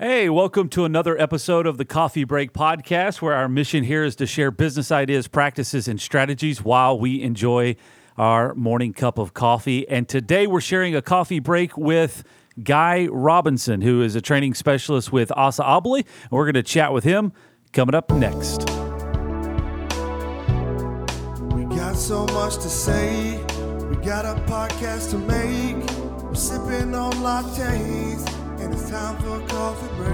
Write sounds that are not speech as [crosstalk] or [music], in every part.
Hey, welcome to another episode of the Coffee Break Podcast, where our mission here is to share business ideas, practices, and strategies while we enjoy our morning cup of coffee. And today we're sharing a coffee break with Guy Robinson, who is a training specialist with Assa Abloy. And we're going to chat with him coming up next. We got so much to say. We got a podcast to make. We're sipping on lattes, and it's time for a coffee break.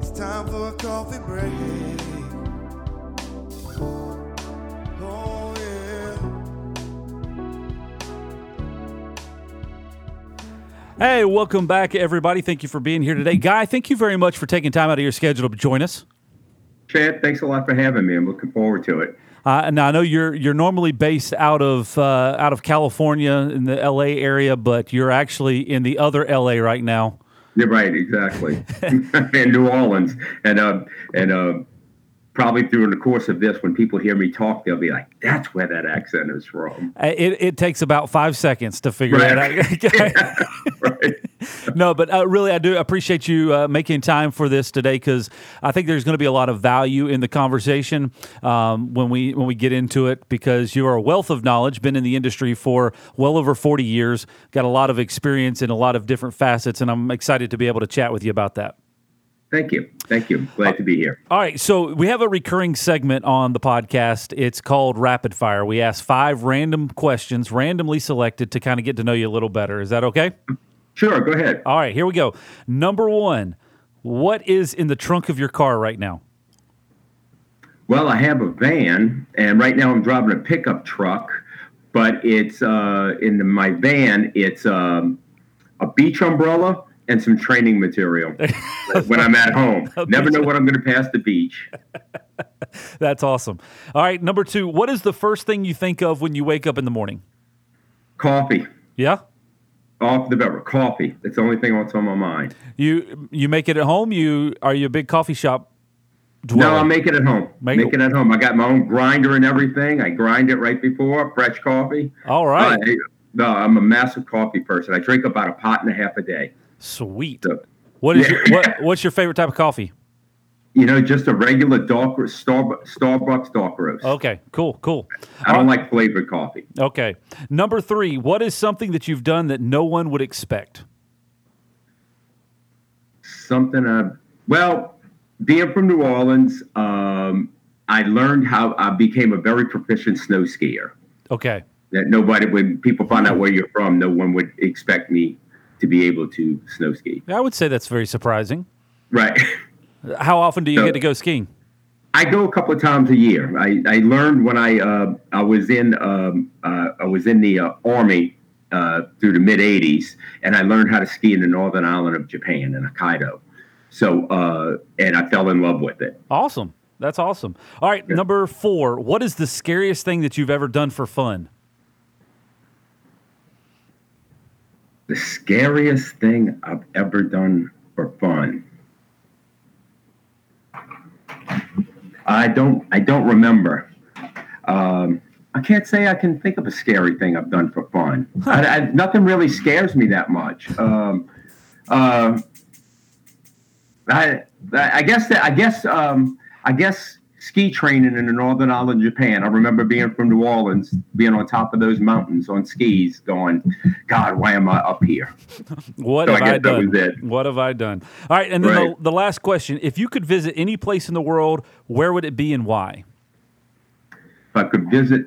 It's time for a coffee break. Oh, yeah. Hey, welcome back, everybody. Thank you for being here today. Guy, thank you very much for taking time out of your schedule to join us. Chad, thanks a lot for having me. I'm looking forward to it. Uh, now I know you're you're normally based out of uh, out of California in the LA area, but you're actually in the other LA right now. You're right, exactly. [laughs] [laughs] in New Orleans, and uh, and uh, probably during the course of this, when people hear me talk, they'll be like, "That's where that accent is from." Uh, It, it takes about five seconds to figure Right. that out. [laughs] right. [laughs] no, but uh, really, I do appreciate you uh, making time for this today because I think there's going to be a lot of value in the conversation um, when we when we get into it. Because you are a wealth of knowledge, been in the industry for well over 40 years, got a lot of experience in a lot of different facets, and I'm excited to be able to chat with you about that. Thank you, thank you. Glad to be here. All right, so we have a recurring segment on the podcast. It's called Rapid Fire. We ask five random questions, randomly selected, to kind of get to know you a little better. Is that okay? Sure, go ahead. All right, here we go. Number one, what is in the trunk of your car right now? Well, I have a van, and right now I'm driving a pickup truck, but it's uh, in the, my van. It's um, a beach umbrella and some training material [laughs] when I'm at home. Never know what I'm going to pass the beach. [laughs] That's awesome. All right, number two, what is the first thing you think of when you wake up in the morning? Coffee. Yeah, Off the beverage. Coffee. That's the only thing that's on my mind. you you make it at home. You are you a big coffee shop? No. I'll make it at home. Make Make, it- it at home. I got my own grinder and everything. I grind it right before fresh coffee. All right, Uh, no, I'm a massive coffee person. I drink about a pot and a half a day. sweet. So, What is Yeah. your, what What's your favorite type of coffee? You know, just a regular dark Starbucks, Starbucks dark roast. Okay, cool, cool. I don't like flavored coffee. Okay, number three, what is something that you've done that no one would expect? Something. I well, being from New Orleans, um, I learned how I became a very proficient snow skier. Okay, That nobody, when people find out where you're from, no one would expect me to be able to snow ski. I would say that's very surprising. Right. [laughs] How often do you So- get to go skiing? I go a couple of times a year. I, I learned when I uh, I was in um, uh, I was in the uh, army uh, through the mid '80s, and I learned how to ski in the northern island of Japan in Hokkaido. So uh, and I fell in love with it. Awesome. That's awesome. All right, number four. What is the scariest thing that you've ever done for fun? The scariest thing I've ever done for fun. I don't I don't remember. Um, I can't say I can think of a scary thing I've done for fun. I, I, nothing really scares me that much. Um, uh, I, I guess that I guess um, I guess ski training in the northern island of Japan. I remember being from New Orleans, being on top of those mountains on skis, going, "God, why am I up here?" [laughs] What So have I, that done? What have I done? All right, and then Right. the, the last question: If you could visit any place in the world, where would it be and why? If I could visit,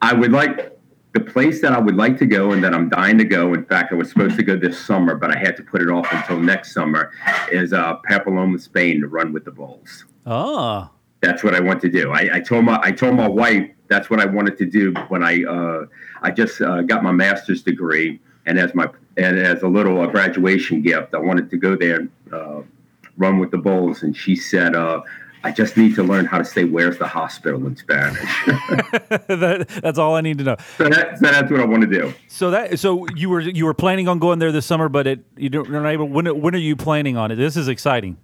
I would like the place that I would like to go and that I'm dying to go. In fact, I was supposed to go this summer, but I had to put it off until next summer. Is uh, Pamplona, Spain, to run with the bulls. Ah, That's what I want to do. I, I told my I told my wife that's what I wanted to do when I uh, I just uh, got my master's degree, and as my and as a little uh, graduation gift, I wanted to go there and uh, run with the bulls. And she said, uh, "I just need to learn how to say where's the hospital in Spanish." [laughs] that, that's all I need to know. so, that, so that's what I want to do. So that so you were you were planning on going there this summer, but it you don't you're not able. When when are you planning on it? This is exciting.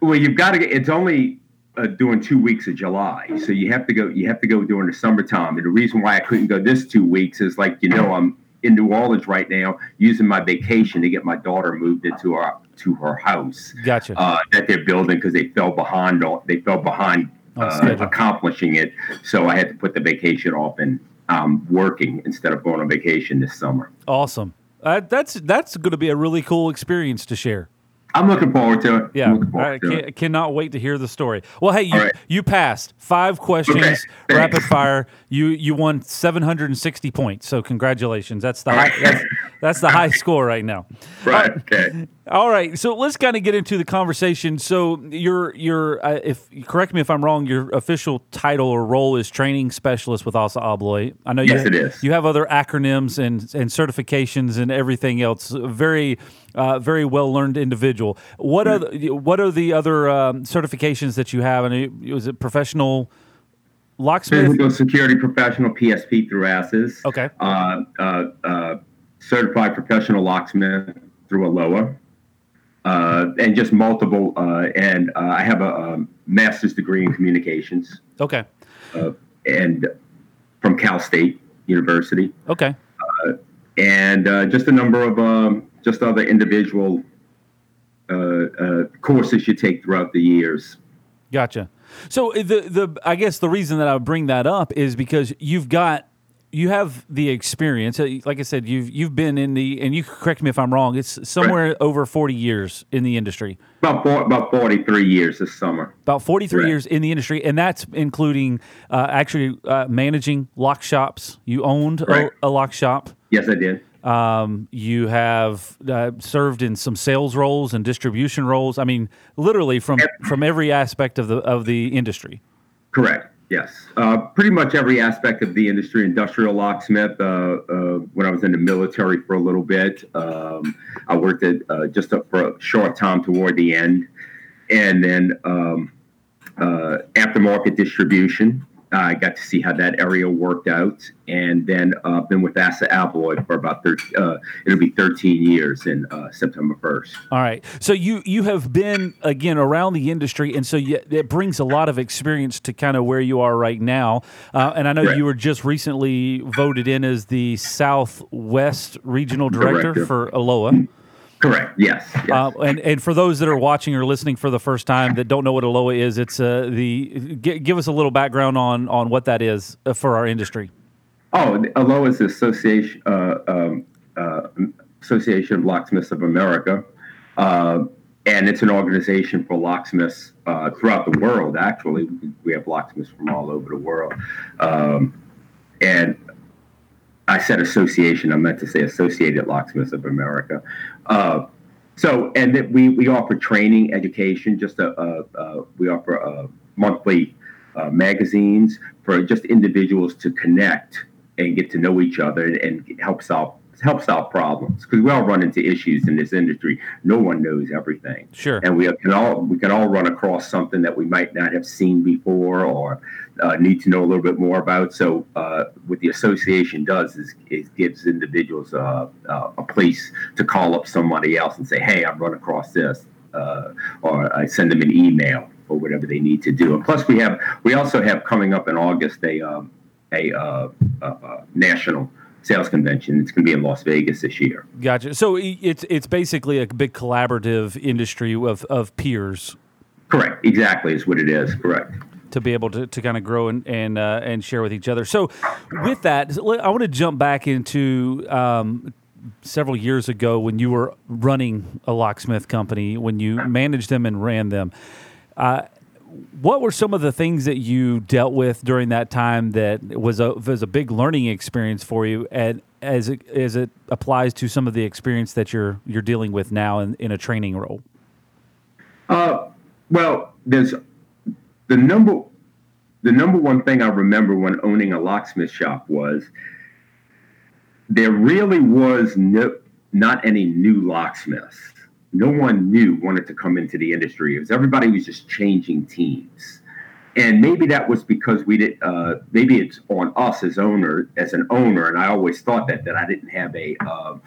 Well, you've got to get. It's only uh, doing two weeks of July, so you have to go. You have to go during the summertime. And the reason why I couldn't go this two weeks is like you know I'm in New Orleans right now, using my vacation to get my daughter moved into our to her house. Gotcha. Uh, that they're building because they fell behind. They fell behind uh, accomplishing it. So I had to put the vacation off and um, working instead of going on vacation this summer. Awesome. Uh, that's that's going to be a really cool experience to share. I'm looking forward to it. Yeah, I can, it. cannot wait to hear the story. Well, hey, you right. you passed five questions, [laughs] Okay, rapid fire. You you won 760 points. So congratulations. That's the high, right. that's, [laughs] that's the high score right now. Right. Okay. All right, so let's kind of get into the conversation. So your your uh, if correct me if I'm wrong, your official title or role is training specialist with Assa Abloy. I know Yes, you, it is. You have other acronyms and and certifications and everything else. Very uh, very well learned individual. What are the, what are the other um, certifications that you have? And was it professional locksmith? Physical security professional PSP through ASIS. Okay. Uh, uh, uh, certified professional locksmith through ALOA. Uh, and just multiple, uh, and uh, I have a, um master's degree in communications, Okay. uh, and from Cal State University, Okay. and uh, just a number of um, just other individual uh, uh, courses you take throughout the years. Gotcha. So uh, the the I guess the reason that I would bring that up is because you've got you have the experience. Uh, Like I said, you've you've been in the and you correct me if I'm wrong. It's somewhere over 40 years in the industry. About four, about forty three years this summer. About 43 Correct. years in the industry, and that's including uh, actually uh, managing lock shops. You owned a, a lock shop. Yes, I did. Um, you have uh, served in some sales roles and distribution roles. I mean, literally from from every aspect of the of the industry. Correct. Yes. Uh, pretty much every aspect of the industry, industrial locksmith. Uh, uh, when I was in the military for a little bit, um, I worked at uh, just up for a short time toward the end, and then um, uh, aftermarket distribution. I got to see how that area worked out, and then uh, been with Assa Abloy for about 13, uh, it'll be 13 years in uh, September 1st. All right. So you you have been again around the industry, and so you, it brings a lot of experience to kind of where you are right now. Uh, and I know Right. you were just recently voted in as the Southwest Regional Director, Director. for ALOA. Correct. Yes. yes. Uh, and and for those that are watching or listening for the first time that don't know what ALOA is, it's uh, the gi- give us a little background on on what that is uh, for our industry. Oh, ALOA is the Association uh, um, uh, Association of Locksmiths of America, uh, and it's an organization for locksmiths uh, throughout the world. Actually, we have locksmiths from all over the world, um, and I said association. I meant to say Associated Locksmiths of America. Uh, so, and that we we offer training, education. Just a, uh uh we offer uh, monthly uh, magazines for just individuals to connect and get to know each other and help solve help solve problems because we all run into issues in this industry. No one knows everything Sure. and we can all we can all run across something that we might not have seen before or uh, need to know a little bit more about. So, uh, what the association does is it gives individuals uh, uh, a place to call up somebody else and say, "Hey, I've run across this," uh, or I send them an email or whatever they need to do. And plus, we have we also have coming up in August a um, a, uh national sales convention. It's going to be in Las Vegas this year. Gotcha. So it's it's basically a big collaborative industry of of peers Correct. Exactly is what it is. Correct. to be able to, to kind of grow and and uh, and share with each other. So, with that, I want to jump back into um, several years ago when you were running a locksmith company, when you managed them and ran them. Uh, what were some of the things that you dealt with during that time that was a was a big learning experience for you, and as it as it applies to some of the experience that you're you're dealing with now in, in a training role? Uh, well, there's the number the number one thing I remember when owning a locksmith shop was there really was no not any new locksmiths. No one knew wanted to come into the industry. It was everybody was just changing teams. And maybe that was because we did. Uh, maybe it's on us as owner, as an owner. And I always thought that that I didn't have a um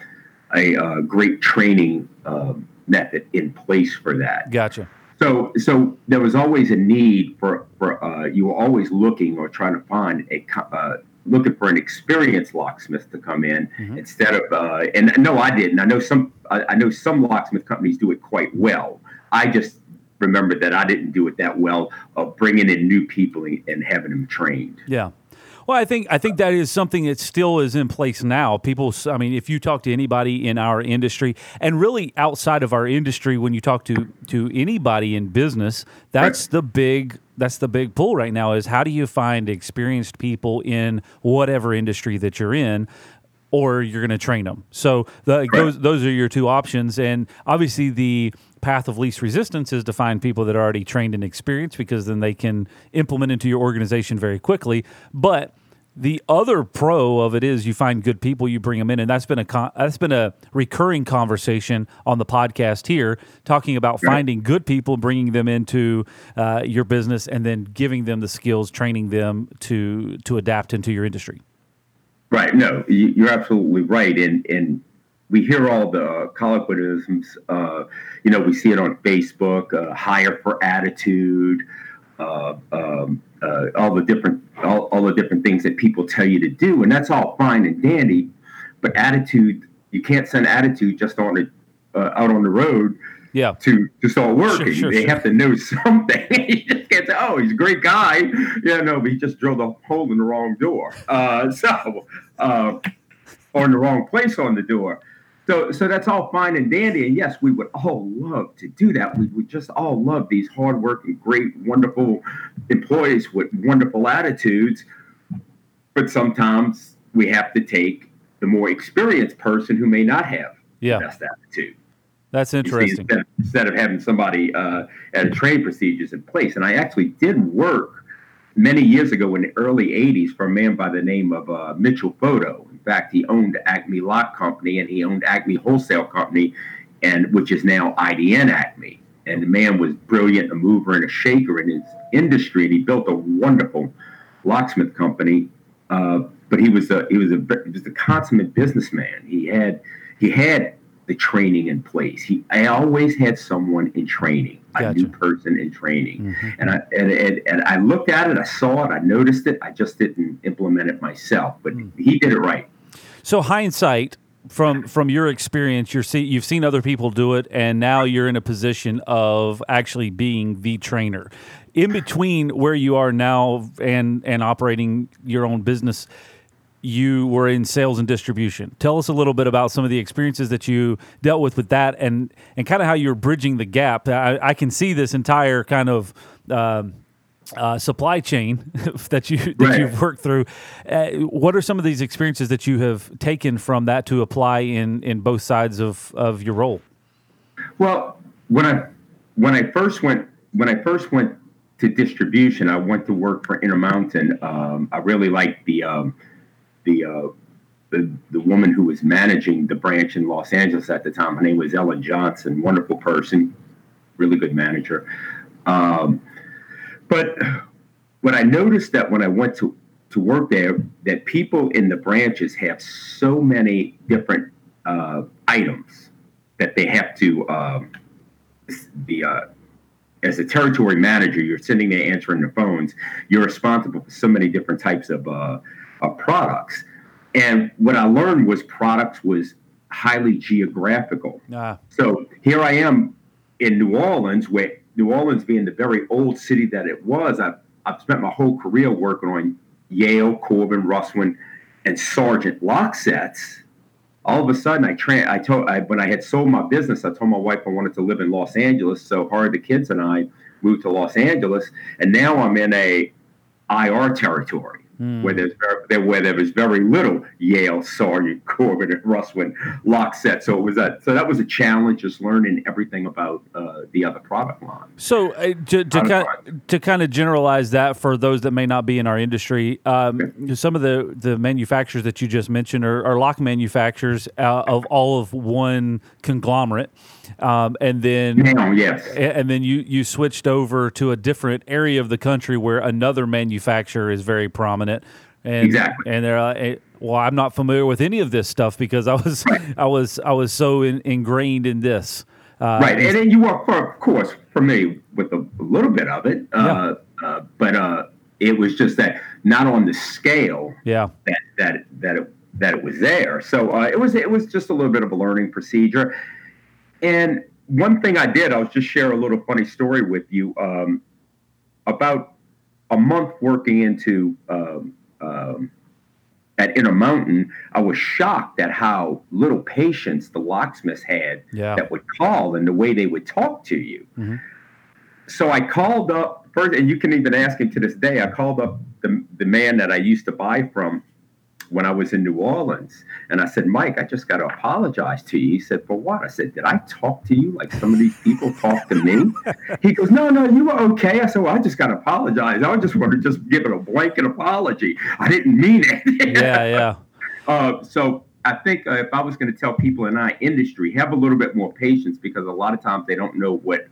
a uh, great training um method in place for that. Gotcha. So, so there was always a need for for uh, you were always looking or trying to find a uh, looking for an experienced locksmith to come in Mhm. instead of uh, and no i didn't i know some I, I know some locksmith companies do it quite well i just remember that i didn't do it that well of bringing in new people and, and having them trained Yeah. Well, I think I think that is something that still is in place now. People, I mean, if you talk to anybody in our industry, and really outside of our industry, when you talk to to anybody in business, that's the big that's the big pull right now. Is how do you find experienced people in whatever industry that you're in? Or you're going to train them. So the, those those are your two options, and obviously the path of least resistance is to find people that are already trained and experienced because then they can implement into your organization very quickly. But the other pro of it is you find good people, you bring them in, and that's been a con- that's been a recurring conversation on the podcast here, talking about finding good people, bringing them into uh, your business, and then giving them the skills, training them to to adapt into your industry. Right. No, you- you're absolutely right. And and we hear all the colloquialisms. Uh, you know, we see it on Facebook. Uh, hire for attitude. Uh, um, uh, all the different all, all the different things that people tell you to do, and that's all fine and dandy. But attitude, you can't send attitude just on the uh, out on the road Yeah, to to start working. sure, they sure. have to know [laughs] something. you just can't say, "Oh, he's a great guy." Yeah, no, but he just drilled a hole in the wrong door. Uh, [laughs] so, uh, or in the wrong place on the door. So, so that's all fine and dandy. And yes, we would all love to do that. We would just all love these hardworking, great, wonderful employees with wonderful attitudes. But sometimes we have to take the more experienced person who may not have yeah, the best attitude. that's You see, interesting. instead, of, instead of having somebody uh, at a training procedures in place. And I actually did work many years ago in the early 80s for a man by the name of uh, Mitchell Photo. Fact, he owned Acme Lock Company and he owned Acme Wholesale Company, and which is now IDN Acme. And the man was brilliant, a mover and a shaker in his industry, and he built a wonderful locksmith company. Uh, but he was a he was a he was a consummate businessman. He had he had the training in place. He I always had someone in training, a new person in training. Mhm. And I and, and, and I looked at it, I saw it, I noticed it. I just didn't implement it myself. But Hmm. he did it right. So hindsight from from your experience, you're see you've seen other people do it, and now you're in a position of actually being the trainer. In between where you are now and and operating your own business, you were in sales and distribution. Tell us a little bit about some of the experiences that you dealt with with that, and and kind of how you're bridging the gap. I, I can see this entire kind of. Um, uh, supply chain [laughs] that you that Right. you've worked through. Uh, what are some of these experiences that you have taken from that to apply in in both sides of of your role? Well, when I when I first went when I first went to distribution, I went to work for Intermountain. Um, I really liked the um, the, uh, the the woman who was managing the branch in Los Angeles at the time. Her name was Ellen Johnson. Wonderful person, really good manager. Um, but what I noticed that when I went to to work there, that people in the branches have so many different uh, items that they have to um, the uh, as a territory manager, you're sitting there answering the phones. You're responsible for so many different types of, uh, of products. And what I learned was products was highly geographical. Ah, So here I am in New Orleans, where New Orleans being the very old city that it was, I've, I've spent my whole career working on Yale, Corbin, Russwin, and Sargent lock sets. All of a sudden, I, tra- I told I, when I had sold my business, I told my wife I wanted to live in Los Angeles. So her, the kids, and I moved to Los Angeles, and now I'm in a IR territory hmm. where there's very, there, where there was very little Yale, Sargent, Corbin, and Russwin lock set. So it was a so that was a challenge, just learning everything about uh, the other product line. So uh, to to kind, to kind of generalize that for those that may not be in our industry, um, some of the, the manufacturers that you just mentioned are, are lock manufacturers uh, of all of one conglomerate, um, and then Now, yes, and then you you switched over to a different area of the country where another manufacturer is very prominent and Exactly. and they're uh, eh, well i'm not familiar with any of this stuff because i was i was i was so in, ingrained in this uh, right. And then you are, of course, familiar with a, little bit of it, uh, uh, but uh, it was just that not on the scale Yeah. that that that it, that it was there. So uh, it was it was just a little bit of a learning procedure. And one thing I did, I'll just share a little funny story with you. Um, about a month working into um, um, at Intermountain, I was shocked at how little patience the locksmiths had Yeah. that would call and the way they would talk to you. Mhm. So I called up first, and you can even ask him to this day. I called up the, the man that I used to buy from when I was in New Orleans, and I said, Mike, I just got to apologize to you. He said, For what? I said, Did I talk to you like some of these people talk to me? He goes, No, no, you were okay. I said, Well, I just got to apologize. I just want to just give it a blanket apology. I didn't mean it. Yeah. Yeah. [laughs] Uh, so I think uh, if I was going to tell people in our industry, have a little bit more patience because a lot of times they don't know what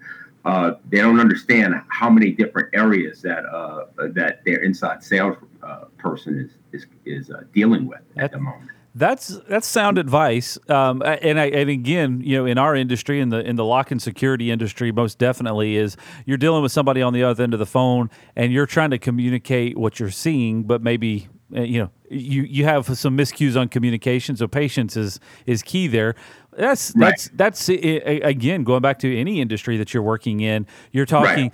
uh, they don't understand how many different areas that uh, that their inside sales uh, person is is is uh, dealing with at the moment. That's that's sound advice, um, and I, and again, you know, in our industry, in the in the lock and security industry, most definitely is you're dealing with somebody on the other end of the phone, and you're trying to communicate what you're seeing, but maybe uh, you know you you have some miscues on communication. So patience is is key there. That's Right. that's that's uh, again going back to any industry that you're working in. You're talking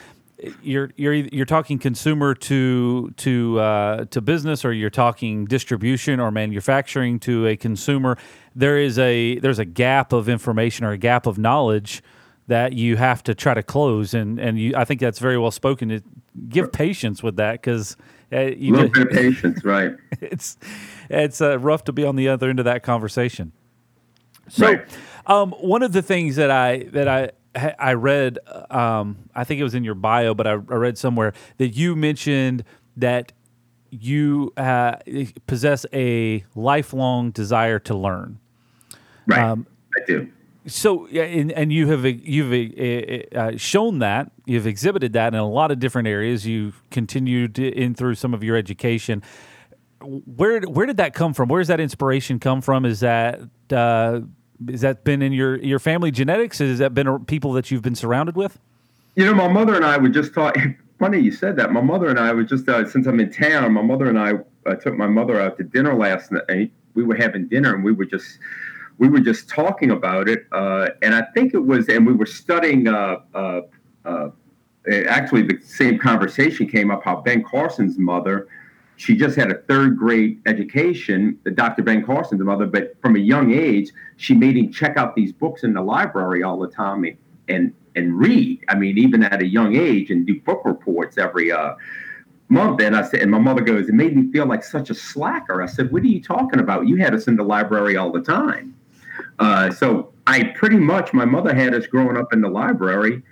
you're you're you're talking consumer to to uh, to business, or you're talking distribution or manufacturing to a consumer. There is a there's a gap of information or a gap of knowledge that you have to try to close, and and you, I think that's very well spoken. To give patience with that because uh, A you little ju- bit of [laughs] patience, right? it's it's uh, rough to be on the other end of that conversation. So, Right. um, one of the things that I that I I read, um, I think it was in your bio, but I, I read somewhere that you mentioned that you uh, possess a lifelong desire to learn. Right. Um, I do. So, and, and you have you've uh, uh, shown that you've exhibited that in a lot of different areas. You've continued in through some of your education. Where where did that come from? Where does that inspiration come from? Is that uh, is that been in your your family genetics? Has that been people that you've been surrounded with? You know, my mother and I would just talk. [laughs] Funny you said that. My mother and I would just, uh, since I'm in town, my mother and I uh, took my mother out to dinner last night. We were having dinner and we were just, we were just talking about it. Uh, and I think it was, and we were studying. Uh, uh, uh, actually, the same conversation came up. How Ben Carson's mother, she just had a third grade education. The Dr. Ben Carson's mother, but from a young age, she made him check out these books in the library all the time and and read. I mean, even at a young age, and do book reports every uh, month. And I said, and my mother goes, it made me feel like such a slacker. I said, what are you talking about? You had us in the library all the time. Uh, so I pretty much, my mother had us growing up in the library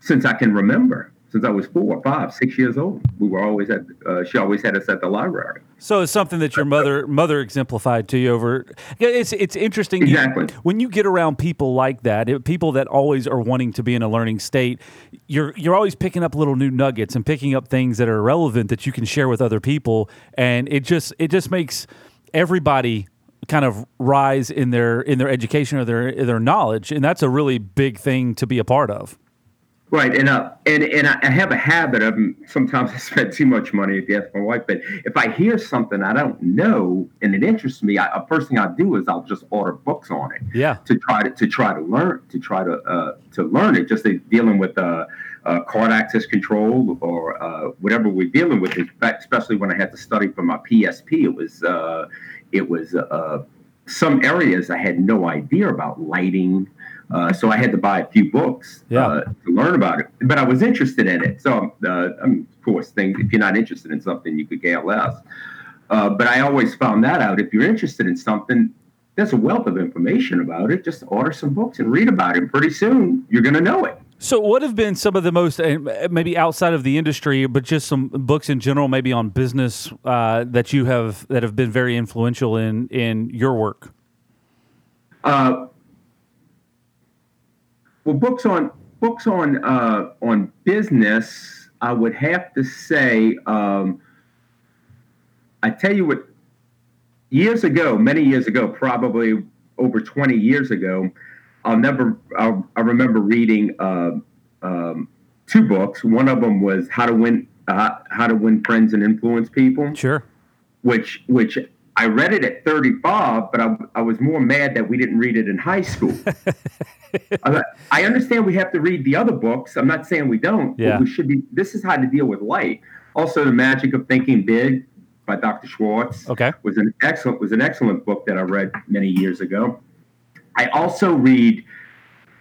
since I can remember. Since I was four, five, six years old, we were always at. Uh, she always had us at the library. So it's something that your mother mother exemplified to you over. It's it's interesting you- Exactly. when you get around people like that, it- people that always are wanting to be in a learning state. You're you're always picking up little new nuggets and picking up things that are relevant that you can share with other people, and it just it just makes everybody kind of rise in their in their education or their their knowledge, and that's a really big thing to be a part of. Right, and uh, and and I have a habit of sometimes [laughs] I spend too much money if you ask my wife. But if I hear something I don't know and it interests me, I, uh, first thing I do is I'll just order books on it Yeah, to try to to try to learn to try to uh, to learn it. Just dealing with uh, uh, card access control or uh, whatever we're dealing with. Especially when I had to study for my PSP, it was uh, it was uh, some areas I had no idea about lighting. Uh, so I had to buy a few books Yeah. uh, to learn about it. But I was interested in it. So, uh, I mean, of course, things, if you're not interested in something, you could care less. Uh, but I always found that out. If you're interested in something, there's a wealth of information about it. Just order some books and read about it. And pretty soon, you're going to know it. So, what have been some of the most, uh, maybe outside of the industry, but just some books in general, maybe on business uh, that you have that have been very influential in in your work? Uh, well, books on books on uh, on business, I would have to say. Um, I tell you what, years ago, many years ago, probably over twenty years ago, I'll never. I'll, I remember reading uh, um, two books. One of them was How to Win uh, How to Win Friends and Influence People, Sure. which which I read it at 35, but I, I was more mad that we didn't read it in high school. I, [laughs] I understand we have to read the other books. I'm not saying we don't. Yeah. But we should be. This is how to deal with life. Also, The Magic of Thinking Big by Dr. Schwartz Okay. was an excellent was an excellent book that I read many years ago. I also read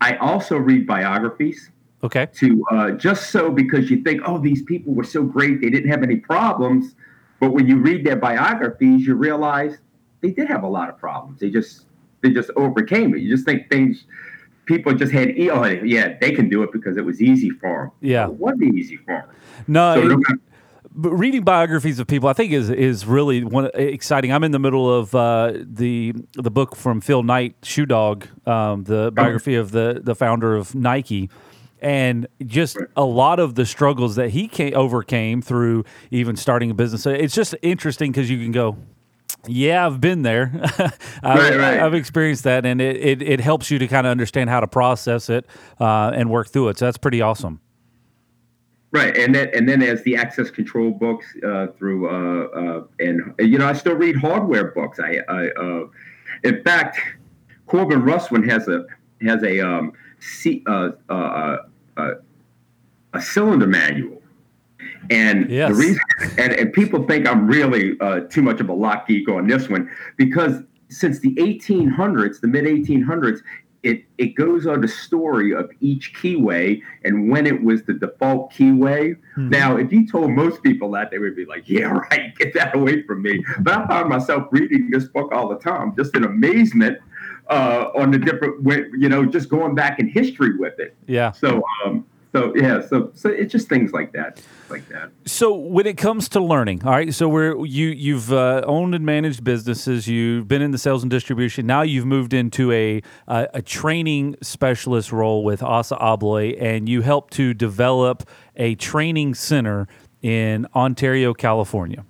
I also read biographies Okay. to uh, just so because you think, oh, these people were so great, they didn't have any problems. But when you read their biographies, you realize they did have a lot of problems. They just they just overcame it. You just think things people just had, oh, yeah, they can do it because it was easy for them. Yeah. it wasn't easy for them. No. So it- no matter- but reading biographies of people, I think is is really one exciting. I'm in the middle of uh, the the book from Phil Knight, Shoe Dog, um, the biography of the the founder of Nike, and just a lot of the struggles that he came, overcame through even starting a business. It's just interesting because you can go. Yeah, I've been there. [laughs] I've, Right, right. I've experienced that, and it, it, it helps you to kind of understand how to process it uh, and work through it. So that's pretty awesome. Right, and then and then as the access control books uh, through uh, uh, and you know I still read hardware books. I, I uh, in fact, Corbin Russwin has a has a um, C, uh, uh, uh, a cylinder manual, and Yes. the reason and, and people think I'm really uh, too much of a lock geek on this one because since the 1800s, the mid 1800s, it, it goes on the story of each keyway and when it was the default keyway. Now, if you told most people that, they would be like, yeah, [laughs] right, get that away from me. But I find myself reading this book all the time, just in amazement uh, on the different, way- you know, just going back in history with it. Yeah. So, um, so yeah, so so it's just things like that, like that. So when it comes to learning, all right. So we're you you've uh, owned and managed businesses. You've been in the sales and distribution. Now you've moved into a a, a training specialist role with Assa Abloy, and you help to develop a training center in Ontario, California.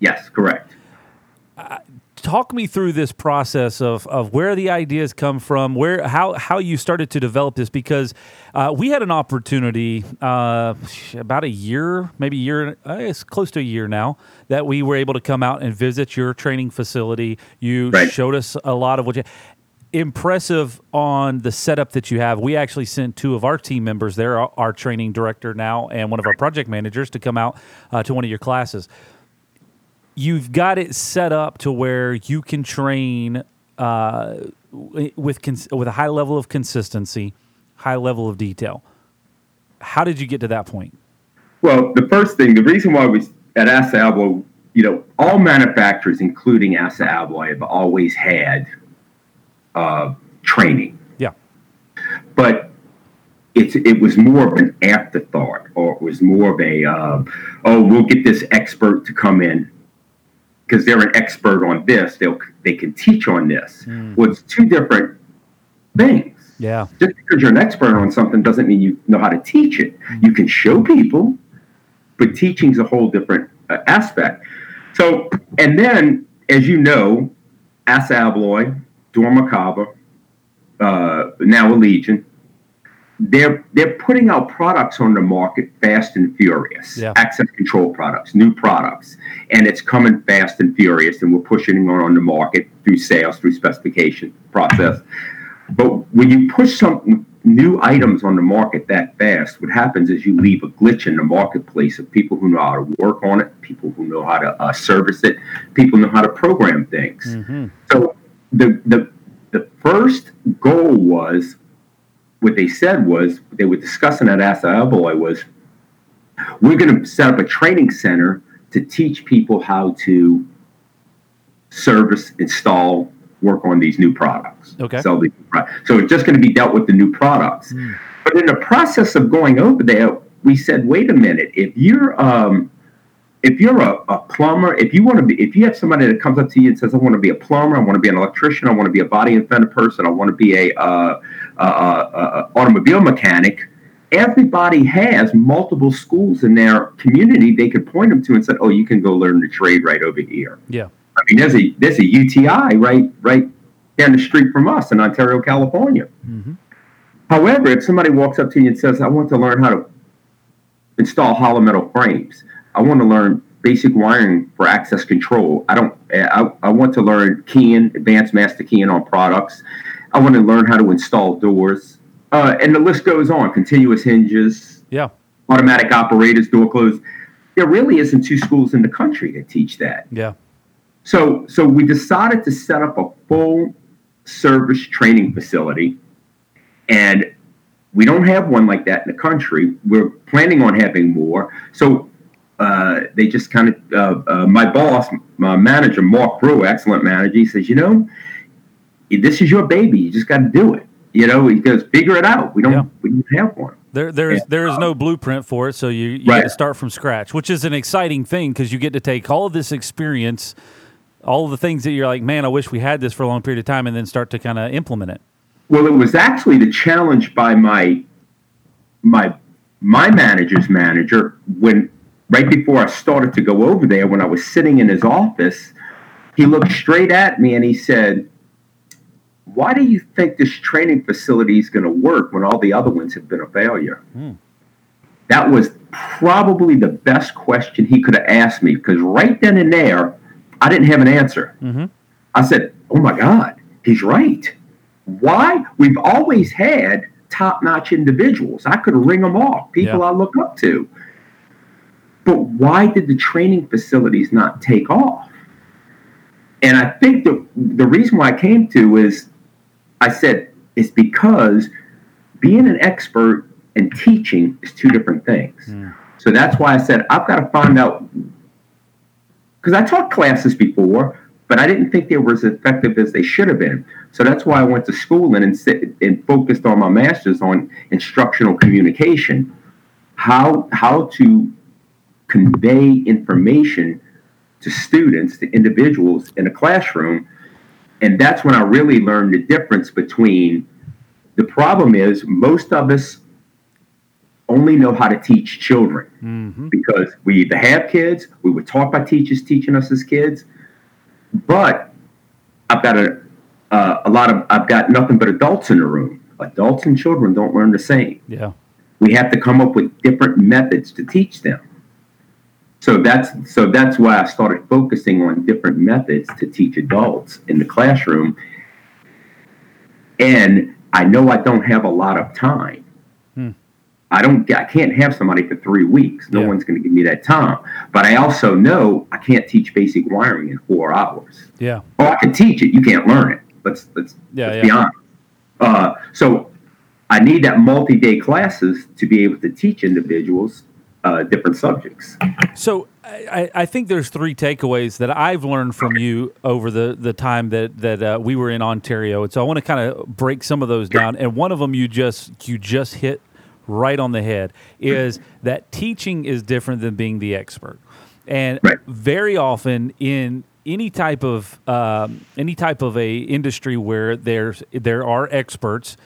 Yes, correct. Talk me through this process of, of where the ideas come from, where how how you started to develop this because uh, we had an opportunity uh, about a year, maybe a year, uh, it's close to a year now that we were able to come out and visit your training facility. You Right. showed us a lot of what you impressive on the setup that you have. We actually sent two of our team members there, our, our training director now and one of our project managers to come out uh, to one of your classes you've got it set up to where you can train uh, with cons- with a high level of consistency, high level of detail. How did you get to that point? Well, the first thing, the reason why we at Assa Abloy, you know, all manufacturers, including Assa Abloy, have always had uh, training, Yeah, but it's it was more of an afterthought, or it was more of a uh, oh, we'll get this expert to come in because they're an expert on this. They'll they can teach on this. Well, it's two different things. yeah, just because you're an expert on something doesn't mean you know how to teach it. You can show people, but teaching's a whole different uh, aspect. So, and then, as you know, Assa Abloy, Dormacaba, uh, now Allegion, they're they're putting out products on the market fast and furious. Yeah. Access control products, new products, and it's coming fast and furious, and we're pushing it on the market through sales, through specification process. But when you push some new items on the market that fast, what happens is you leave a glitch in the marketplace of people who know how to work on it, people who know how to uh, service it, people know how to program things. So the the the first goal was what they said was they were discussing at Assa Abloy was we're going to set up a training center to teach people how to service, install, work on these new products. Okay. Sell these pro- so it's just going to be dealt with the new products. But in the process of going over there, we said, wait a minute, if you're um, if you're a, a plumber, if you want to be, if you have somebody that comes up to you and says, I want to be a plumber, I want to be an electrician, I want to be a body and fender person, I want to be a uh, uh, uh, automobile mechanic, everybody has multiple schools in their community they could point them to and say, oh, you can go learn the trade right over here. yeah, I mean, there's a there's a UTI right right down the street from us in Ontario, California. However, if somebody walks up to you and says, "I want to learn how to install hollow metal frames," I want to learn basic wiring for access control. I don't. I, I want to learn keying, advanced master keying on products. I want to learn how to install doors, uh, and the list goes on. Continuous hinges, Yeah. automatic operators, door close. There really isn't two schools in the country that teach that. Yeah. So, so we decided to set up a full service training facility, and we don't have one like that in the country. We're planning on having more. So, uh, they just kind of uh, uh, my boss, my manager, Mark Brew, excellent manager. He says, you know, this is your baby. You just got to do it. You know, he goes, figure it out. We don't, Yeah. we don't have one. There, there's Yeah. there is no um, blueprint for it, so you, you Right. to start from scratch, which is an exciting thing because you get to take all of this experience, all of the things that you're like, man, I wish we had this for a long period of time, and then start to kind of implement it. Well, it was actually the challenge by my my my manager's manager when right before I started to go over there when I was sitting in his office, he looked straight at me and he said, "Why do you think this training facility is going to work when all the other ones have been a failure?" Hmm. That was probably the best question he could have asked me because right then and there, I didn't have an answer. Mm-hmm. I said, "Oh my God, he's right." Why? We've always had top notch individuals. I could ring them off, people Yeah. I look up to. But why did the training facilities not take off? And I think the, the reason why I came to is I said, it's because being an expert and teaching is two different things. So that's why I said, I've got to find out because I taught classes before, but I didn't think they were as effective as they should have been. So that's why I went to school and and, and focused on my master's on instructional communication, how how to convey information to students, to individuals in a classroom, and that's when I really learned the difference between. The problem is most of us only know how to teach children because we either have kids, we were taught by teachers teaching us as kids, but I've got a uh, a lot of I've got nothing but adults in the room. Adults and children don't learn the same. Yeah. We have to come up with different methods to teach them. So that's so that's why I started focusing on different methods to teach adults in the classroom. And I know I don't have a lot of time. I don't I can't have somebody for three weeks. No Yeah. one's going to give me that time. But I also know I can't teach basic wiring in four hours. Yeah. Oh, I can teach it. You can't learn it. Let's let's, Yeah, let's yeah. be honest. Uh, so I need that multi-day classes to be able to teach individuals uh, different subjects. So I, I think there's three takeaways that I've learned from you over the, the time that that uh, we were in Ontario, and so I want to kind of break some of those down. And one of them you just you just hit right on the head is that teaching is different than being the expert, and Right. very often in any type of um, any type of a industry where there's there are experts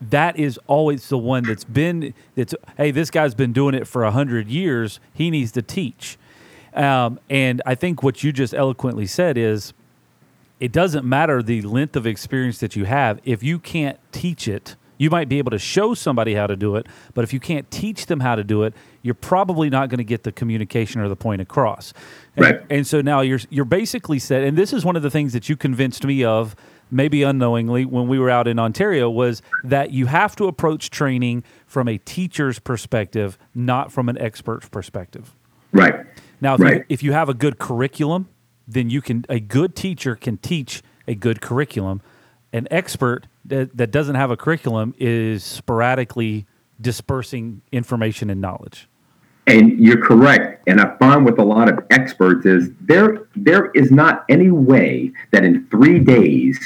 that is always the one that's been that's hey this guy's been doing it for a hundred years. He needs to teach. Um, and i think what you just eloquently said is it doesn't matter the length of experience that you have. If you can't teach it you might be able to show somebody how to do it but if you can't teach them how to do it you're probably not going to get the communication or the point across. And, Right. and so now you're you're basically said and this is one of the things that you convinced me of maybe unknowingly when we were out in Ontario was that you have to approach training from a teacher's perspective not from an expert's perspective Right. now, if, you, if you have a good curriculum, then you can a good teacher can teach a good curriculum. An expert that, that doesn't have a curriculum is sporadically dispersing information and knowledge. And you're correct. And I find with a lot of experts is there there is not any way that in three days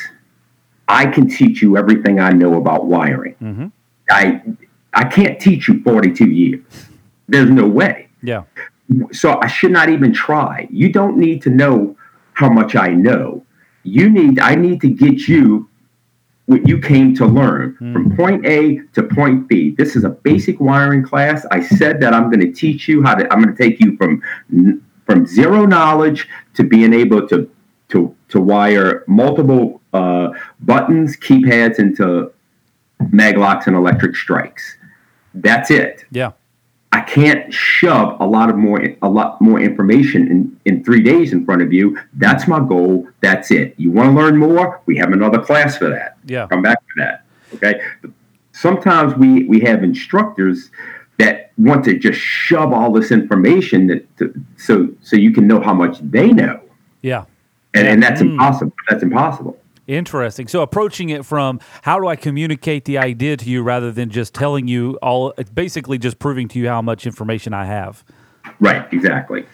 I can teach you everything I know about wiring. Mm-hmm. I I can't teach you 42 years. There's no way. Yeah. So I should not even try. You don't need to know how much I know. You need I need to get you what you came to learn hmm. from point A to point B. This is a basic wiring class. I said that I'm going to teach you how to I'm going to take you from from zero knowledge to being able to to to wire multiple uh, buttons, keypads into maglocks and electric strikes. That's it Yeah. I can't shove a lot of more a lot more information in, in three days in front of you. That's my goal. That's it. You want to learn more? We have another class for that. Yeah. Come back to that. Okay. Sometimes we we have instructors that want to just shove all this information that to, so so you can know how much they know. Yeah. And, and that's Mm. impossible. That's impossible. Interesting. So approaching it from how do I communicate the idea to you rather than just telling you all, it's basically just proving to you how much information I have. Right. Exactly.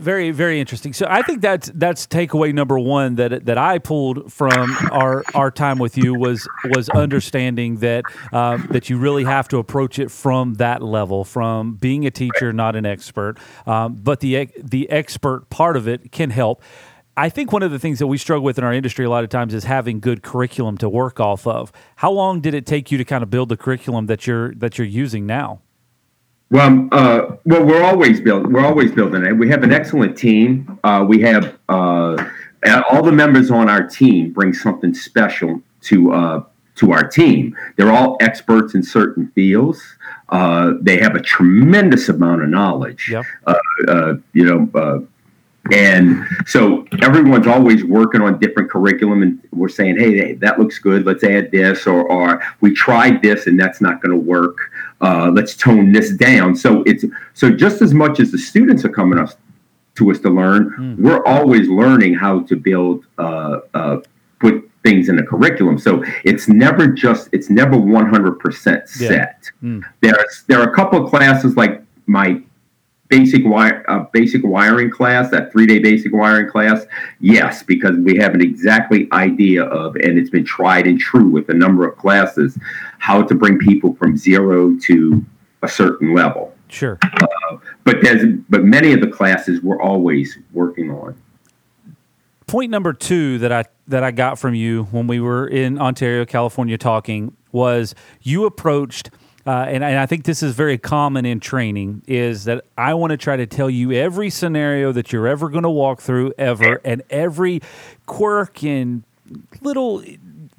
Very very interesting. So I think that's that's takeaway number one that that I pulled from our our time with you was was understanding that um, that you really have to approach it from that level, from being a teacher, not an expert. Um, but the the expert part of it can help. I think one of the things that we struggle with in our industry a lot of times is having good curriculum to work off of. How long did it take you to kind of build the curriculum that you're that you're using now? Well, uh, well, we're always building. We're always building it. We have an excellent team. Uh, we have uh, all the members on our team bring something special to uh, to our team. They're all experts in certain fields. Uh, they have a tremendous amount of knowledge. Yep. Uh, uh, you know. And so everyone's always working on different curriculum, and we're saying, "Hey, hey, that looks good. Let's add this," or, or "We tried this, and that's not going to work. Uh, let's tone this down." So it's so just as much as the students are coming us to us to learn, we're always learning how to build, uh, uh, put things in the curriculum. So it's never just it's never one hundred percent Yeah. set. Mm. There's there are a couple of classes like my basic wire uh, basic wiring class that three day basic wiring class yes because we have an exactly idea of and it's been tried and true with a number of classes how to bring people from zero to a certain level Sure. but there's but many of the classes we're always working on point number two that I that I got from you when we were in Ontario, California, talking was you approached. Uh, and, and I think this is very common in training is that I want to try to tell you every scenario that you're ever going to walk through ever and every quirk and little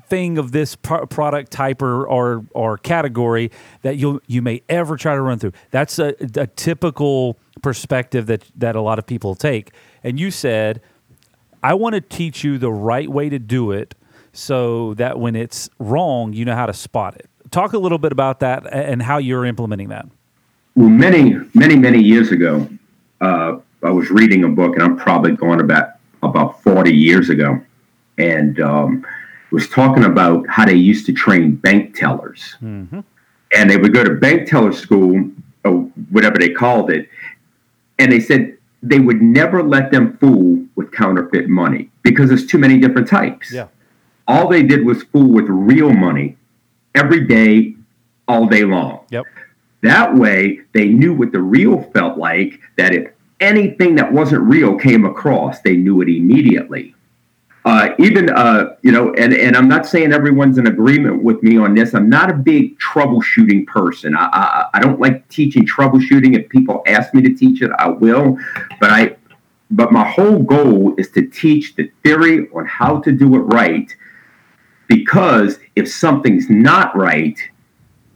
thing of this pro- product type or, or or category that you you may ever try to run through. That's a, a typical perspective that that a lot of people take. And you said, I want to teach you the right way to do it so that when it's wrong, you know how to spot it. Talk a little bit about that and how you're implementing that. well many many many years ago uh, i was reading a book and i'm probably going about about 40 years ago and um, was talking about how they used to train bank tellers Mm-hmm. and they would go to bank teller school or whatever they called it and they said they would never let them fool with counterfeit money because there's too many different types Yeah. all they did was fool with real money every day all day long Yep. that way, they knew what the real felt like, that if anything that wasn't real came across, they knew it immediately. Uh, even, uh, you know, and, and I'm not saying everyone's in agreement with me on this. I'm not a big troubleshooting person. I, I, I don't like teaching troubleshooting. If people ask me to teach it, I will. But I, but my whole goal is to teach the theory on how to do it right. Because if something's not right,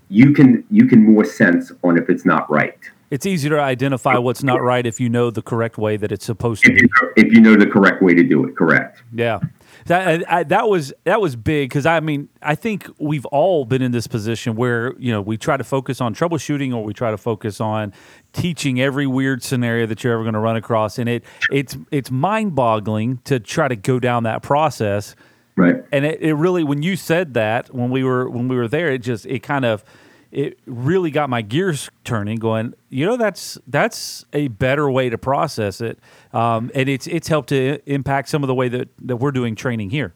you can you can more sense on if it's not right. It's easier to identify what's not right if you know the correct way that it's supposed to If be. you, if you know the correct way to do it, correct. Yeah, that I, that was that was big because I mean I think we've all been in this position where you know we try to focus on troubleshooting or we try to focus on teaching every weird scenario that you're ever going to run across, and it it's it's mind boggling to try to go down that process. Right. And it, it really when you said that when we were when we were there, it just it kind of it really got my gears turning going you know that's that's a better way to process it um, and it's it's helped to impact some of the way that, that we're doing training here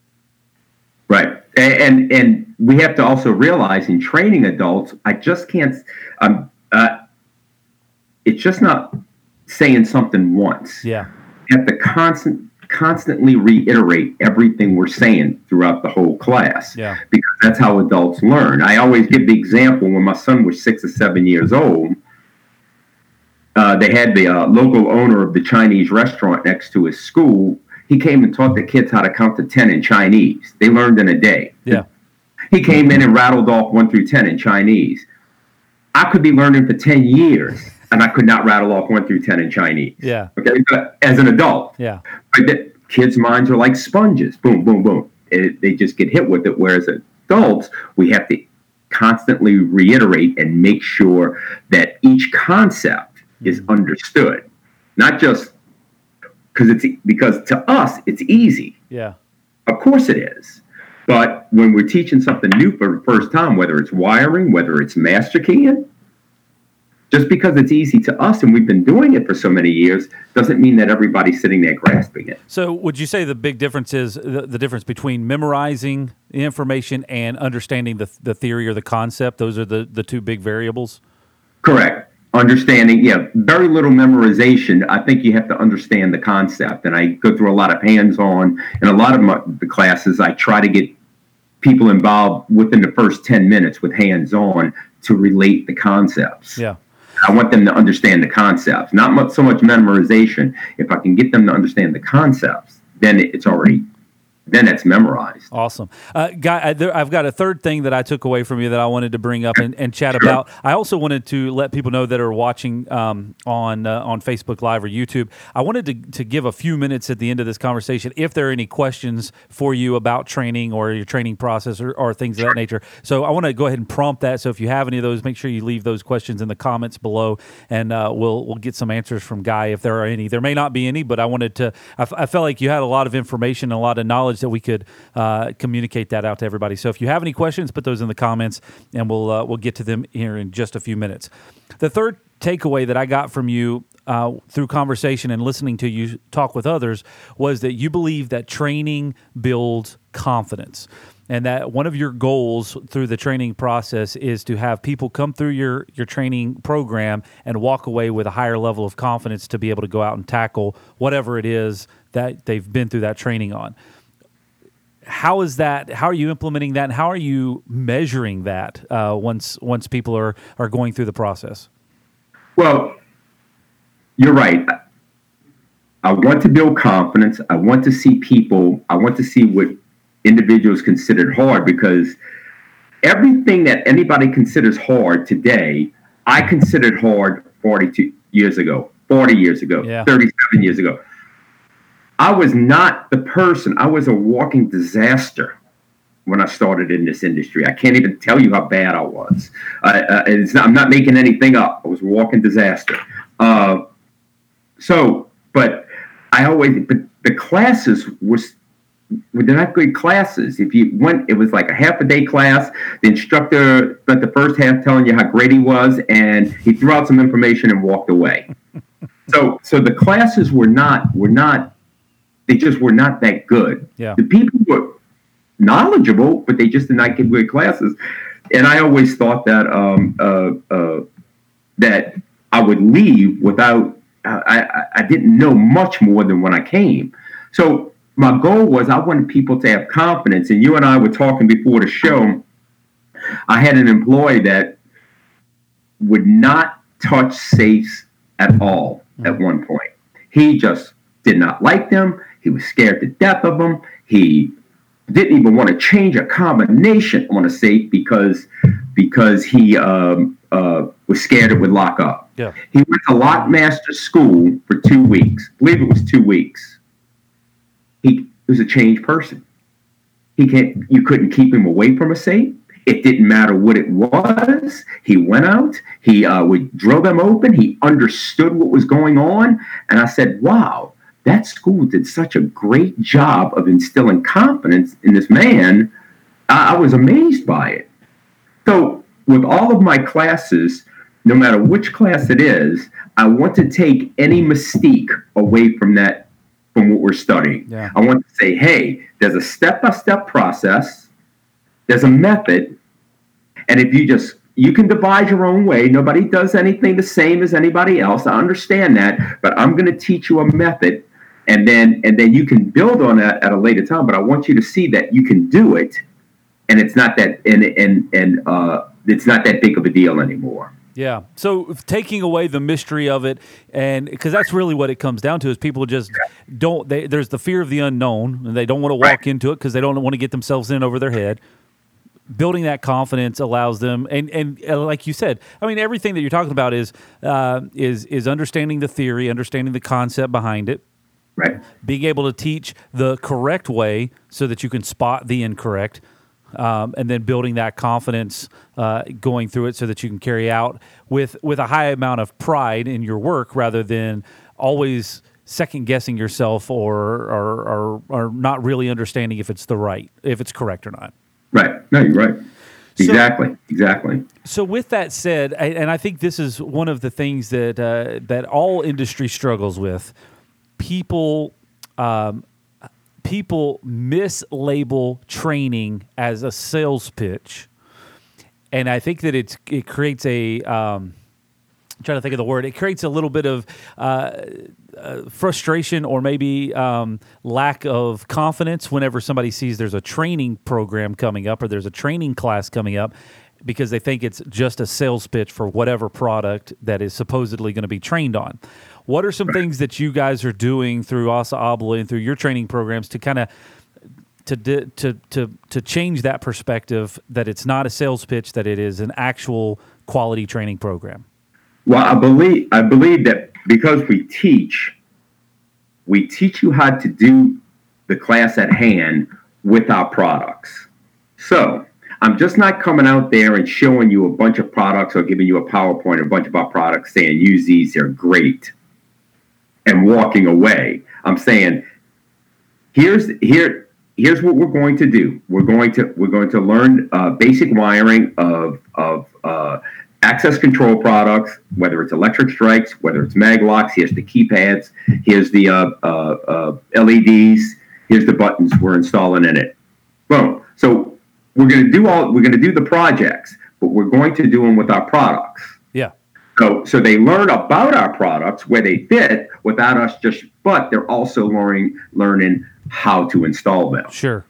Right. And, and and we have to also realize in training adults, I just can't. Um, uh, it's just not saying something once. yeah You have to constant constantly reiterate everything we're saying throughout the whole class. Yeah. Because that's how adults learn. I always give the example when my son was six or seven years old. Uh, they had the uh, local owner of the Chinese restaurant next to his school. He came and taught the kids how to count to 10 in Chinese. They learned in a day. yeah He came in and rattled off one through 10 in Chinese. I could be learning for 10 years and I could not rattle off one through 10 in Chinese. Yeah. Okay. But as an adult, Yeah. but the kids' minds are like sponges. Boom, boom, boom. It, they just get hit with it. Whereas adults, we have to constantly reiterate and make sure that each concept is mm-hmm. understood, not just because it's because to us it's easy. Yeah. Of course it is. But when we're teaching something new for the first time, whether it's wiring, whether it's master keying, just because it's easy to us and we've been doing it for so many years doesn't mean that everybody's sitting there grasping it. So, would you say the big difference is the, the difference between memorizing the information and understanding the, the theory or the concept? Those are the, the two big variables. Correct. Understanding, yeah, very little memorization. I think you have to understand the concept. And I go through a lot of hands on, and a lot of my, the classes, I try to get people involved within the first 10 minutes with hands on to relate the concepts. Yeah. I want them to understand the concepts, not much, so much memorization. If I can get them to understand the concepts, then it's already, then it's memorized. Awesome, uh, guy. I, I've got a third thing that I took away from you that I wanted to bring up and, and chat about. I also wanted to let people know that are watching um, on uh, on Facebook Live or YouTube. I wanted to to give a few minutes at the end of this conversation if there are any questions for you about training or your training process or, or things of that nature. So I want to go ahead and prompt that. So if you have any of those, make sure you leave those questions in the comments below, and uh, we'll we'll get some answers from Guy if there are any. There may not be any, but I wanted to. I, f- I felt like you had a lot of information, and a lot of knowledge that we could uh, communicate that out to everybody. So if you have any questions, put those in the comments, and we'll uh, we'll get to them here in just a few minutes. The third takeaway that I got from you uh, through conversation and listening to you talk with others was that you believe that training builds confidence. And that one of your goals through the training process is to have people come through your, your training program and walk away with a higher level of confidence to be able to go out and tackle whatever it is that they've been through that training on how is that how are you implementing that and how are you measuring that uh, once once people are are going through the process Well, you're right. I want to build confidence. I want to see people, I want to see what individuals considered hard because everything that anybody considers hard today, I considered hard 42 years ago, 40 years ago, Yeah. 37 years ago. I was not the person, I was a walking disaster when I started in this industry. I can't even tell you how bad I was. Uh, it's not, I'm not making anything up. I was a walking disaster. Uh, so, but I always, but the classes was, were not good classes. If you went, it was like a half a day class. The instructor spent the first half telling you how great he was, and he threw out some information and walked away. [laughs] so, so the classes were not, were not, they just were not that good. Yeah. The people were knowledgeable, but they just did not give good classes. And I always thought that um, uh, uh, that I would leave without. I, I, I didn't know much more than when I came. So my goal was I wanted people to have confidence. And you and I were talking before the show. I had an employee that would not touch safes at all at one point. He just did not like them. He was scared to death of them. He didn't even want to change a combination on a safe because because he um, uh, was scared it would lock up. Yeah. He went to lock master school for two weeks. I believe it was two weeks. He was a changed person. He can't. You couldn't keep him away from a safe. It didn't matter what it was. He went out. He uh, would drill them open. He understood what was going on. And I said, "Wow, that school did such a great job of instilling confidence in this man. I, I was amazed by it. So, with all of my classes, no matter which class it is, I want to take any mystique away from that, from what we're studying. Yeah. I want to say, hey, there's a step by step process, there's a method, and if you just you can devise your own way. Nobody does anything the same as anybody else. I understand that, but I'm going to teach you a method and then and then you can build on that at a later time but i want you to see that you can do it and it's not that and and and uh it's not that big of a deal anymore Yeah. So taking away the mystery of it, and because that's really what it comes down to, is people just don't. They, there's the fear of the unknown, and they don't want to walk into it because they don't want to get themselves in over their head. building that confidence allows them and and uh, like you said i mean everything that you're talking about is uh, is is understanding the theory understanding the concept behind it Right. being able to teach the correct way so that you can spot the incorrect um, and then building that confidence uh, going through it so that you can carry out with with a high amount of pride in your work rather than always second guessing yourself or or, or or not really understanding if it's the right if it's correct or not Right. No, you're right. Exactly. exactly. So, with that said, I- and I think this is one of the things that uh, that all industry struggles with. People, um, people mislabel training as a sales pitch, and I think that it's it creates a. Um, I'm trying to think of the word. It creates a little bit of uh, uh, frustration or maybe um, lack of confidence whenever somebody sees there's a training program coming up or there's a training class coming up because they think it's just a sales pitch for whatever product that is supposedly going to be trained on. What are some things that you guys are doing through Assa Abloy and through your training programs to kind of to, to to to change that perspective that it's not a sales pitch that it is an actual quality training program? Well, I believe I believe that because we teach, we teach you how to do the class at hand with our products. So I'm just not coming out there and showing you a bunch of products or giving you a PowerPoint, a bunch of our products, saying use these, they're great, and walking away. I'm saying here's here here's what we're going to do. We're going to we're going to learn uh, basic wiring of of uh, access control products, whether it's electric strikes, whether it's mag locks. Here's the keypads. Here's the uh, uh, uh, LEDs. Here's the buttons we're installing in it. Boom. So we're going to do all. We're going to do the projects, but we're going to do them with our products. So, so they learn about our products where they fit without us just, but they're also learning learning how to install them. Sure.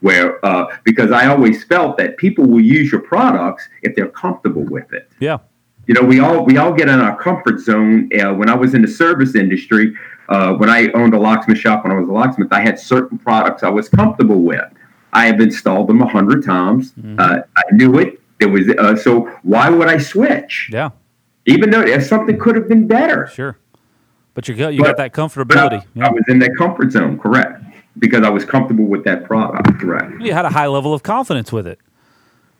Where uh, because I always felt that people will use your products if they're comfortable with it. Yeah. You know, we all we all get in our comfort zone. Uh, when I was in the service industry, uh, when I owned a locksmith shop, when I was a locksmith, I had certain products I was comfortable with. I have installed them a hundred times. Uh, I knew it. It was uh, so. Why would I switch? Yeah. Even though if something could have been better. Sure. But you got you got that But comfortability. I was in that comfort zone, correct? Because I was comfortable with that product, correct? You had a high level of confidence with it.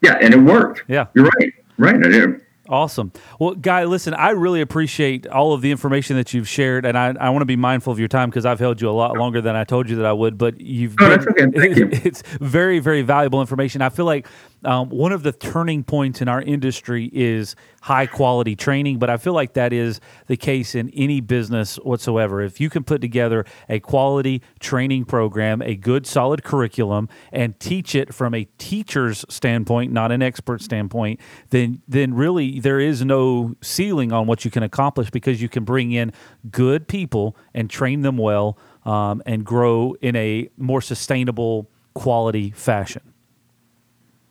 Yeah, and it worked. Yeah. You're right. Right. I did. Awesome. Well, Guy, listen, I really appreciate all of the information that you've shared, and I, I want to be mindful of your time because I've held you a lot longer than I told you that I would. But you've No, that's okay. Thank you. [laughs] It's very, very valuable information. I feel like um, one of the turning points in our industry is high quality training, but I feel like that is the case in any business whatsoever. If you can put together a quality training program, a good solid curriculum, and teach it from a teacher's standpoint, not an expert standpoint, then then really there is no ceiling on what you can accomplish because you can bring in good people and train them well um, and grow in a more sustainable quality fashion.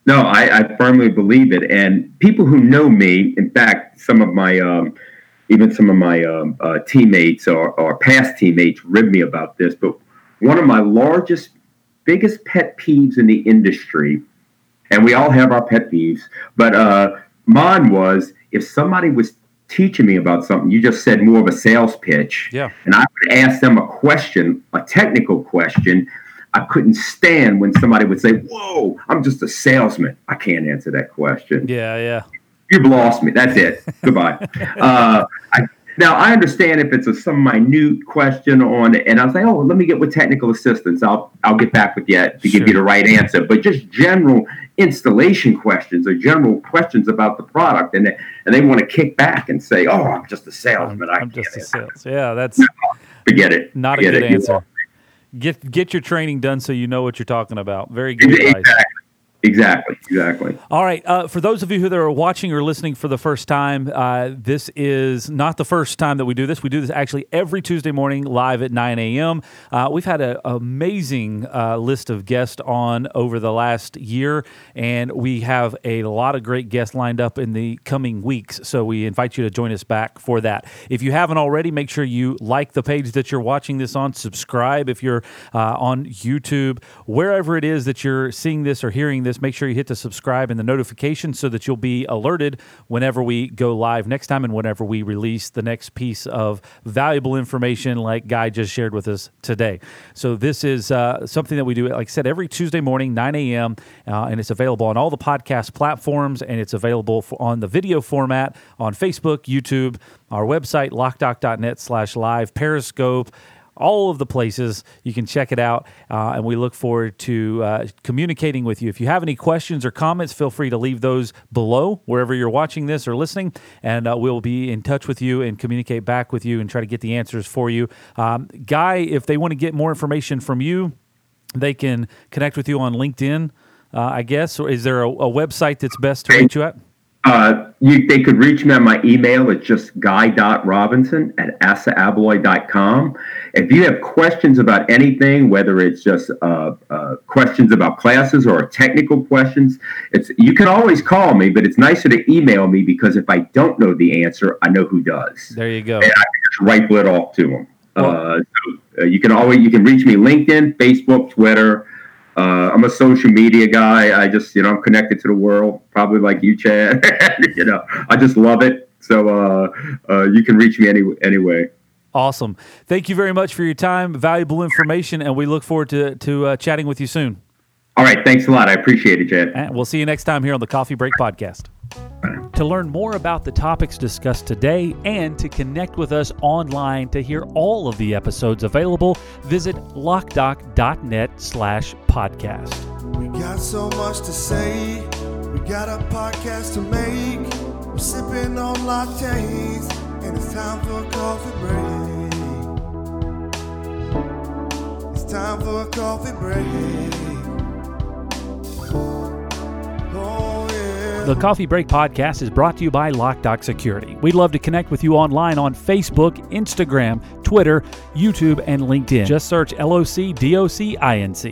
No, I, I firmly believe it. And people who know me, in fact, some of my, um, even some of my um, uh, teammates or, or past teammates rib me about this. But one of my largest, biggest pet peeves in the industry, and we all have our pet peeves, but uh, mine was if somebody was teaching me about something, you just said more of a sales pitch. Yeah. And I would ask them a question, a technical question. I couldn't stand when somebody would say, Whoa, I'm just a salesman. I can't answer that question. Yeah, yeah. You've lost me. That's it. [laughs] Goodbye. Uh, I, now, I understand if it's a some minute question on, and I'll say, Oh, let me get with technical assistance. I'll, I'll get back with you to give you the right answer. But just general installation questions or general questions about the product, and they, and they want to kick back and say, Oh, I'm just a I'm, salesman. I I'm can't just a answer." sales. Yeah, that's [laughs] Forget it. not a good it. Answer. Get get your training done so you know what you're talking about. Very [laughs] good advice. Exactly. Exactly. Exactly. All right. Uh, for those of you who that are watching or listening for the first time, uh, this is not the first time that we do this. We do this actually every Tuesday morning live at 9 a.m. Uh, we've had an amazing uh, list of guests on over the last year, and we have a lot of great guests lined up in the coming weeks. So we invite you to join us back for that. If you haven't already, make sure you like the page that you're watching this on, subscribe if you're uh, on YouTube, wherever it is that you're seeing this or hearing this this, make sure you hit the subscribe and the notification so that you'll be alerted whenever we go live next time and whenever we release the next piece of valuable information like Guy just shared with us today. So this is uh, something that we do, like I said, every Tuesday morning, 9 a.m., uh, and it's available on all the podcast platforms and it's available for, on the video format on Facebook, YouTube, our website, lockdoc.net slash live, Periscope, all of the places. You can check it out, uh, and we look forward to uh, communicating with you. If you have any questions or comments, feel free to leave those below wherever you're watching this or listening, and uh, we'll be in touch with you and communicate back with you and try to get the answers for you. Um, Guy, if they want to get more information from you, they can connect with you on LinkedIn. Uh, I guess, or is there a, a website that's best to reach you at? Uh, you, they could reach me on my email. It's just guy.robinson at assaabloy.com. If you have questions about anything, whether it's just uh, uh, questions about classes or technical questions, it's you can always call me, but it's nicer to email me because if I don't know the answer, I know who does. There you go. And I can just rifle it off to them. Uh, so, uh, you can always you can reach me LinkedIn, Facebook, Twitter. Uh, I'm a social media guy. I just, you know, I'm connected to the world, probably like you, Chad. [laughs] you know, I just love it. So uh, uh, you can reach me any anyway. Awesome. Thank you very much for your time, valuable information, and we look forward to to uh, chatting with you soon. All right, thanks a lot. I appreciate it, Chad. And we'll see you next time here on the Coffee Break Podcast. To learn more about the topics discussed today and to connect with us online to hear all of the episodes available, visit lockdoc.net slash podcast. We got so much to say. We got a podcast to make. We're sipping on lattes, and it's time for a coffee break. It's time for a coffee break. Oh. The Coffee Break Podcast is brought to you by LockDoc Security. We'd love to connect with you online on Facebook, Instagram, Twitter, YouTube, and LinkedIn. Just search L O C D O C I N C.